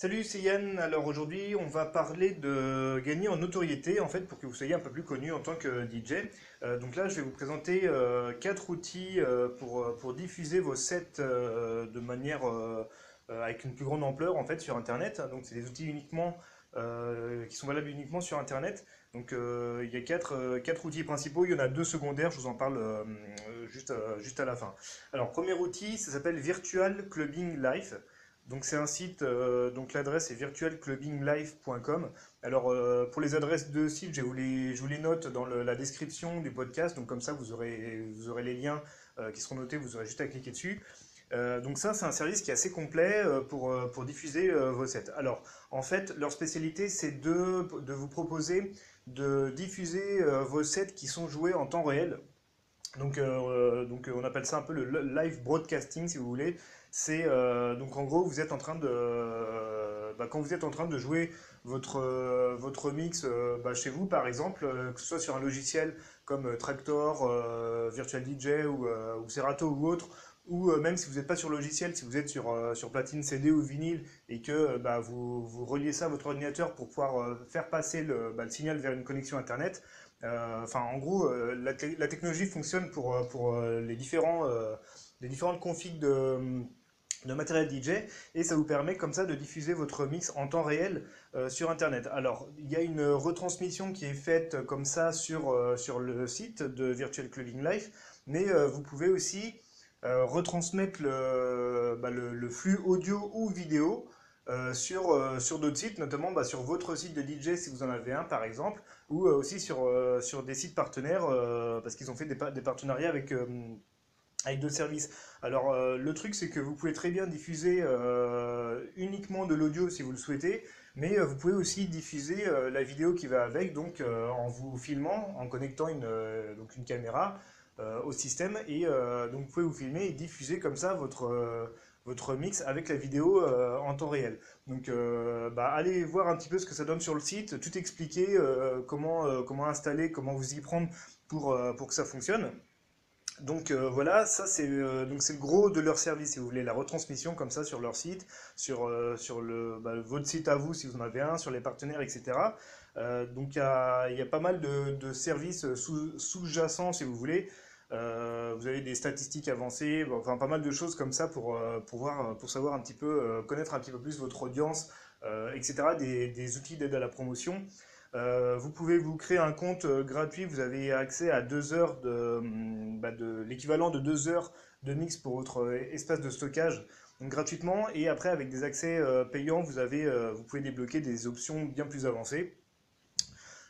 Salut, c'est Yann. Alors aujourd'hui, on va parler de gagner en notoriété, en fait, pour que vous soyez un peu plus connu en tant que DJ. Euh, donc là, je vais vous présenter euh, quatre outils euh, pour, diffuser vos sets de manière avec une plus grande ampleur, en fait, sur Internet. Donc c'est des outils uniquement qui sont valables uniquement sur Internet. Donc il y a quatre, outils principaux. Il y en a deux secondaires. Je vous en parle juste, juste à la fin. Alors premier outil, ça s'appelle Virtual Clubbing Life. Donc c'est un site, euh, donc l'adresse est virtualclubbinglife.com. Alors euh, pour les adresses de site, je vous les, note dans la description du podcast, donc comme ça vous aurez, vous aurez les liens euh, qui seront notés, vous aurez juste à cliquer dessus. Donc ça c'est un service qui est assez complet pour, diffuser vos sets. Alors en fait leur spécialité c'est de, de vous proposer de diffuser vos sets qui sont joués en temps réel. Donc, on appelle ça un peu le li- live broadcasting si vous voulez. C'est euh, donc en gros vous êtes en train de euh, bah, quand vous êtes en train de jouer votre euh, votre mix bah, chez vous par exemple que ce soit sur un logiciel comme euh, Virtual DJ ou, Serato ou autre ou même si vous n'êtes pas sur logiciel, si vous êtes sur, sur platine CD ou vinyle et que bah, vous, vous reliez ça à votre ordinateur pour pouvoir faire passer le, signal vers une connexion Internet, Enfin, en gros, la, la technologie fonctionne pour, pour les, différents, les différentes configs de, de matériel DJ et ça vous permet comme ça de diffuser votre mix en temps réel euh, sur Internet. Alors, il y a une retransmission qui est faite comme ça sur, euh, sur le site de Virtual Clubbing Life, mais euh, vous pouvez aussi retransmettre le, bah, le, le flux audio ou vidéo sur, sur d'autres sites, notamment bah, sur votre site de DJ si vous en avez un par exemple ou aussi sur, sur des sites partenaires, parce qu'ils ont fait des, pa- des partenariats avec, avec. Alors, euh, le truc, c'est que vous pouvez très bien diffuser euh, uniquement de l'audio si vous le souhaitez, mais euh, vous pouvez aussi diffuser la vidéo qui va avec, donc en vous filmant, en connectant une, donc une caméra au système, et donc vous pouvez vous filmer et diffuser comme ça votre, votre mix avec la vidéo en temps réel. Donc, bah, allez voir un petit peu ce que ça donne sur le site, tout expliquer, comment, comment installer, comment vous y prendre pour que ça fonctionne. Donc euh, voilà, ça c'est euh, c'est le gros de leur service, si vous voulez, la retransmission comme ça sur leur site, sur, euh, sur le, bah, votre site à vous si vous en avez un, sur les partenaires, etc. Donc il y a, pas mal de, services sous- sous-jacents, si vous voulez. Vous avez des statistiques avancées, enfin pas mal de choses comme ça pour, pour voir, pour savoir un petit peu, connaître un petit peu plus votre audience, etc. Des outils d'aide à la promotion. Euh, vous pouvez vous créer un compte euh, gratuit, vous avez accès à deux heures de, hum, bah, de l'équivalent de deux heures de mix pour votre euh, espace de stockage gratuitement et après avec des accès payants vous avez vous pouvez débloquer des options bien plus avancées.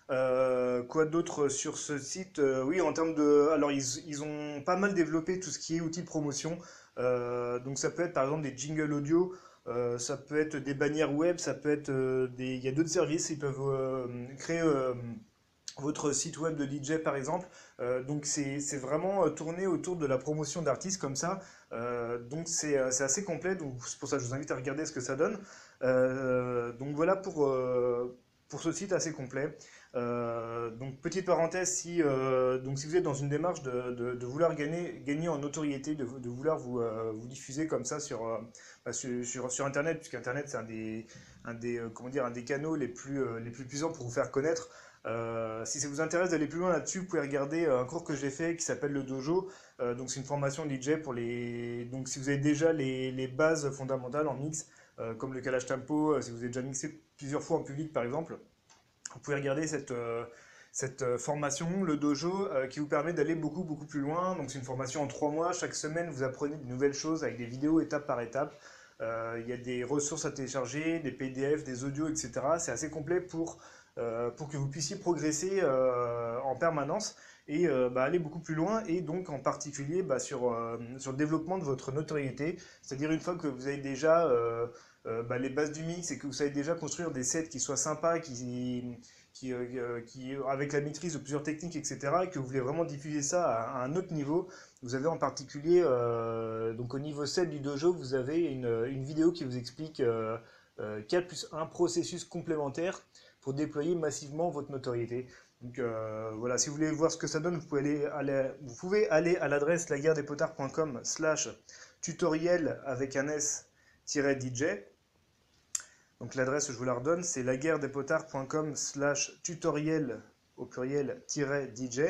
Quoi d'autre sur ce site? Oui, en termes de... Alors, ils, ont pas mal développé tout ce qui est outils de promotion. Donc, ça peut être par exemple des jingles audio, euh, ça peut être des bannières web, ça peut être euh, des... Il y a d'autres services, ils peuvent euh, créer votre site web de DJ par exemple. Donc, c'est vraiment tourné autour de la promotion d'artistes comme ça. Donc, c'est assez complet. C'est pour ça que je vous invite à regarder ce que ça donne. Donc, voilà pour, pour ce site assez complet. Euh, donc petite parenthèse, si, euh, donc si vous êtes dans une démarche de, de- vouloir gagner, gagner en notoriété, de, de vouloir vous, euh, vous diffuser comme ça sur, bah, sur, sur, Internet, puisque Internet c'est un des, un des, un des canaux les plus, les plus puissants pour vous faire connaître. Si ça vous intéresse d'aller plus loin là-dessus, vous pouvez regarder un cours que j'ai fait qui s'appelle le Dojo. Donc c'est une formation DJ pour les. Donc si vous avez déjà les, les bases fondamentales en mix, comme le calage tempo, si vous avez déjà mixé plusieurs fois en public par exemple. Vous pouvez regarder cette, euh, cette euh, formation, le dojo, euh, qui vous permet d'aller beaucoup, beaucoup plus loin. Donc, c'est une formation en trois mois. Chaque semaine, vous apprenez de nouvelles choses avec des vidéos étape par étape. Il y a des ressources à télécharger, des PDF, des audios, etc. C'est assez complet pour, pour que vous puissiez progresser en permanence et bah, aller beaucoup plus loin. Et donc, en particulier, bah, sur, sur le développement de votre notoriété. C'est-à-dire, une fois que vous avez déjà. Euh, bah, les bases du mix et que vous savez déjà construire des sets qui soient sympas, qui, euh, qui, avec la maîtrise de plusieurs techniques, etc., et que vous voulez vraiment diffuser ça à, à un autre niveau, vous avez en particulier, euh, donc au niveau 7 du dojo, vous avez une, vidéo qui vous explique euh, euh, 4 plus 1 processus complémentaire pour déployer massivement votre notoriété. Donc euh, voilà, si vous voulez voir ce que ça donne, vous pouvez aller, aller- vous pouvez aller à l'adresse laguerredespotards.com slash tutoriel avec un S-DJ Donc l'adresse, je vous la redonne, c'est laguerredespotards.com slash tutoriel au pluriel DJ.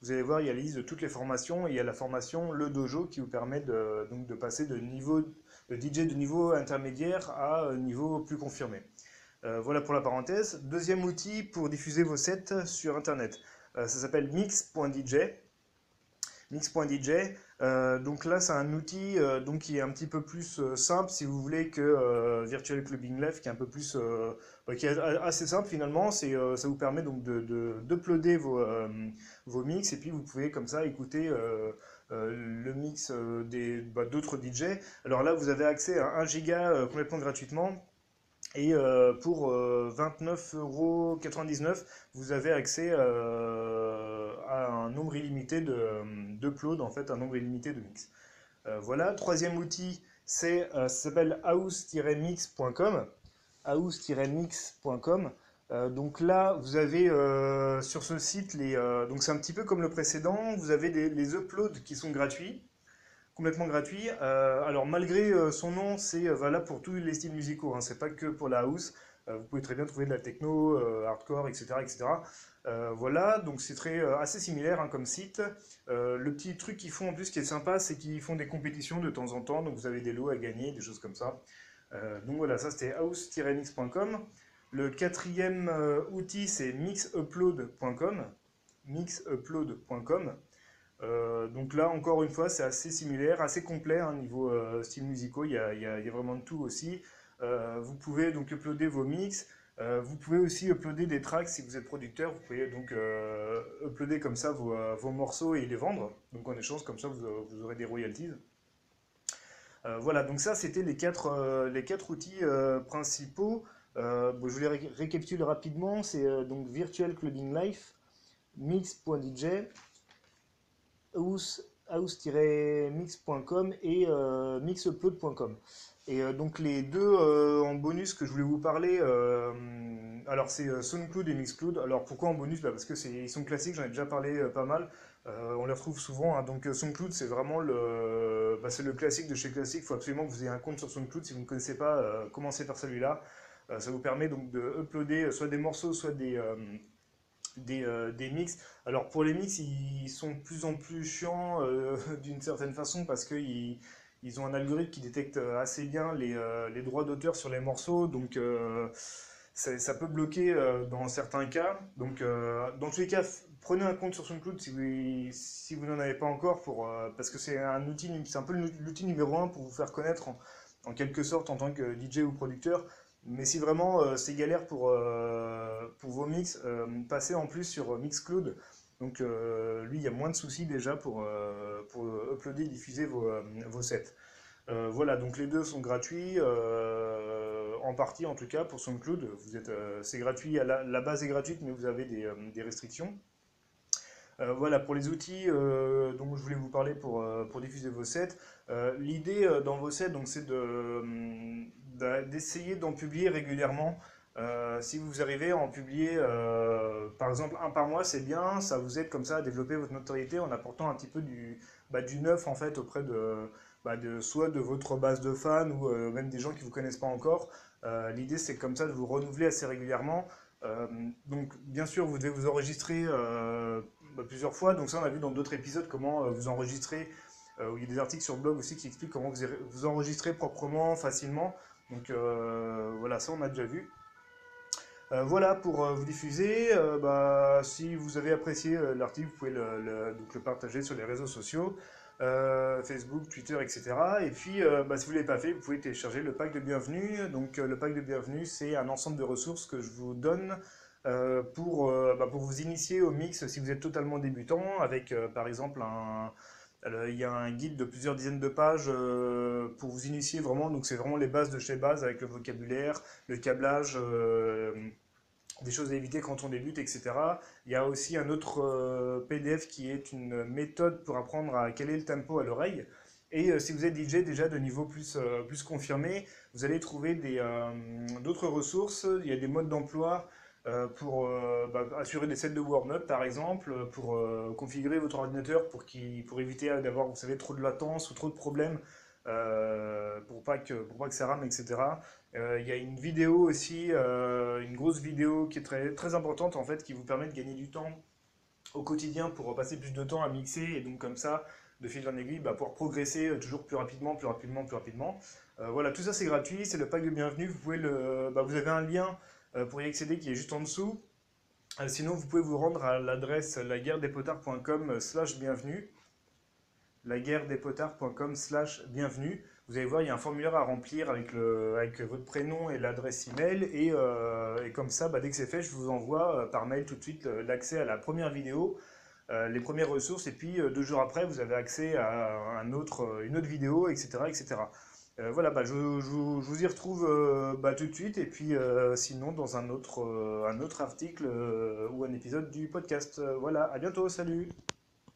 Vous allez voir, il y a la liste de toutes les formations et il y a la formation Le Dojo qui vous permet de, passer de niveau DJ de niveau intermédiaire à niveau plus confirmé. Euh, voilà pour la parenthèse. Deuxième outil pour diffuser vos sets sur Internet. Euh, ça s'appelle mix.dj. Mix.dj. Euh, donc là, c'est un outil donc, qui est un petit peu plus simple, si vous voulez, que Virtual Clubbing Live, qui est un peu plus, bah, qui est assez simple finalement. C'est, ça vous permet donc de, d'uploader vos, vos mix et puis vous pouvez comme ça écouter le mix des, bah, d'autres DJ. Alors là, vous avez accès à 1 giga complètement gratuitement et euh, pour 29,99€, euh, vous avez accès euh, à un nombre illimité d'uploads, en fait, un nombre illimité de mix. voilà, troisième outil, c'est ça s'appelle house-mix.com. House-mix.com. donc là, vous avez sur ce site, les, donc c'est un petit peu comme le précédent, vous avez les uploads qui sont gratuits complètement gratuit. Euh, alors malgré euh, son nom, c'est euh, valable pour tous les styles musicaux, hein. c'est pas que pour la house. vous pouvez très bien trouver de la techno, hardcore, etc. etc. voilà, donc c'est très assez similaire hein, comme site. le petit truc qu'ils font en plus qui est sympa, c'est qu'ils font des compétitions de temps en temps, donc vous avez des lots à gagner, des choses comme ça. donc voilà, ça c'était house-mix.com. Le quatrième outil c'est mixupload.com. Mixupload.com. Euh, donc là, encore une fois, c'est assez similaire, assez complet, hein, niveau euh, style musicaux, il y, a, vraiment de tout aussi. Euh, vous pouvez donc uploader vos mix, vous pouvez aussi uploader des tracks si vous êtes producteur, vous pouvez donc uploader comme ça vos, morceaux et les vendre, donc en échange, comme ça vous, aurez des royalties. voilà, donc ça c'était les quatre, les quatre outils principaux. je vous les récapitule rapidement, c'est donc Virtual Clubbing Life, Mix.dj, house-mix.com et euh, mixupload.com. Et euh, donc les deux euh, en bonus que je voulais vous parler, alors c'est SoundCloud et Mixcloud. Alors pourquoi en bonus? Bah Parce que ils sont classiques, j'en ai déjà parlé pas mal. on les retrouve souvent. Hein. Donc SoundCloud c'est vraiment le, bah, c'est le classique de chez classique. Il faut absolument que vous ayez un compte sur SoundCloud. Si vous ne connaissez pas, commencez par celui-là. ça vous permet donc de uploader soit des morceaux, soit des euh, des, mix. Alors pour les mix, ils sont de plus en plus chiants euh, d'une certaine façon parce qu'ils ils ont un algorithme qui détecte euh, assez bien les, les droits d'auteur sur les morceaux, donc ça, peut bloquer dans certains cas. Donc dans tous les cas, prenez un compte sur SoundCloud si vous, si vous n'en avez pas encore, pour, parce que c'est un outil, c'est un peu l'outil numéro un pour vous faire connaître en quelque sorte en tant que DJ ou producteur. Mais si vraiment euh, c'est galère pour, euh, pour vos mix, euh, passez en plus sur Mixcloud. Donc lui, il y a moins de soucis déjà pour, pour uploader et diffuser vos, vos sets. voilà, donc les deux sont gratuits, en partie en tout cas pour SoundCloud. Vous êtes, c'est gratuit, la, la, base est gratuite, mais vous avez des, des restrictions. Voilà, pour les outils dont je voulais vous parler pour, pour diffuser vos sets, l'idée dans vos sets, donc, c'est de, d'essayer d'en publier régulièrement. Euh, si vous arrivez à en publier, euh, par exemple, un par mois, c'est bien, ça vous aide comme ça à développer votre notoriété en apportant un petit peu du, bah, du neuf en fait auprès de, bah, de, soit de votre base de fans ou euh, même des gens qui ne vous connaissent pas encore. L'idée c'est comme ça de vous renouveler assez régulièrement. donc bien sûr, vous devez vous enregistrer bah, plusieurs fois. Donc ça, on a vu dans d'autres épisodes comment vous enregistrer. il y a des articles sur le blog aussi qui expliquent comment vous, enregistrer proprement, facilement. Donc euh, voilà, ça on a déjà vu. Euh, voilà pour euh, vous diffuser. Bah, si vous avez apprécié l'article, vous pouvez le, partager sur les réseaux sociaux, Facebook, Twitter, etc. Et puis, bah, si vous ne l'avez pas fait, vous pouvez télécharger le pack de bienvenue. Donc, le pack de bienvenue, c'est un ensemble de ressources que je vous donne pour, bah, pour vous initier au mix si vous êtes totalement débutant, avec par exemple un il y a un guide de plusieurs dizaines de pages euh, pour vous initier vraiment. Donc, c'est vraiment les bases de chez base avec le vocabulaire, le câblage, euh, des choses à éviter quand on débute, etc. Il y a aussi un autre euh, PDF qui est une méthode pour apprendre à est le tempo à l'oreille. Et si vous êtes DJ déjà de niveau plus, plus confirmé, vous allez trouver d'autres ressources. Il y a des modes d'emploi euh, pour euh, bah, assurer des sets de warm-up par exemple, pour euh, configurer votre ordinateur pour, pour éviter d'avoir vous savez, trop de latence ou trop de problèmes pour pas que pour pas que ça rame, etc. Il y a une vidéo aussi, une grosse vidéo qui est très très importante en fait, qui vous permet de gagner du temps au quotidien pour passer plus de temps à mixer et donc comme ça de fil en aiguille, bah, pouvoir progresser euh, toujours plus rapidement, plus rapidement, plus rapidement. Euh, voilà, tout ça c'est gratuit, c'est le pack de bienvenue. Vous, pouvez le, bah, vous avez un lien euh, pour y accéder qui est juste en dessous. sinon, vous pouvez vous rendre à l'adresse laguerredespotards.com slash bienvenue. laguerredespotards.com slash bienvenue. Vous allez voir, il y a un formulaire à remplir avec, le, avec votre prénom et l'adresse email. Et, et comme ça, bah, dès que c'est fait, je vous envoie par mail tout de suite l'accès à la première vidéo euh, les premières ressources, et puis euh, deux jours après, vous avez accès à un autre, euh, une autre vidéo, etc. etc. voilà, bah, je, vous y retrouve bah, tout de suite, et puis sinon dans un autre, un autre article ou un épisode du podcast. voilà, à bientôt, salut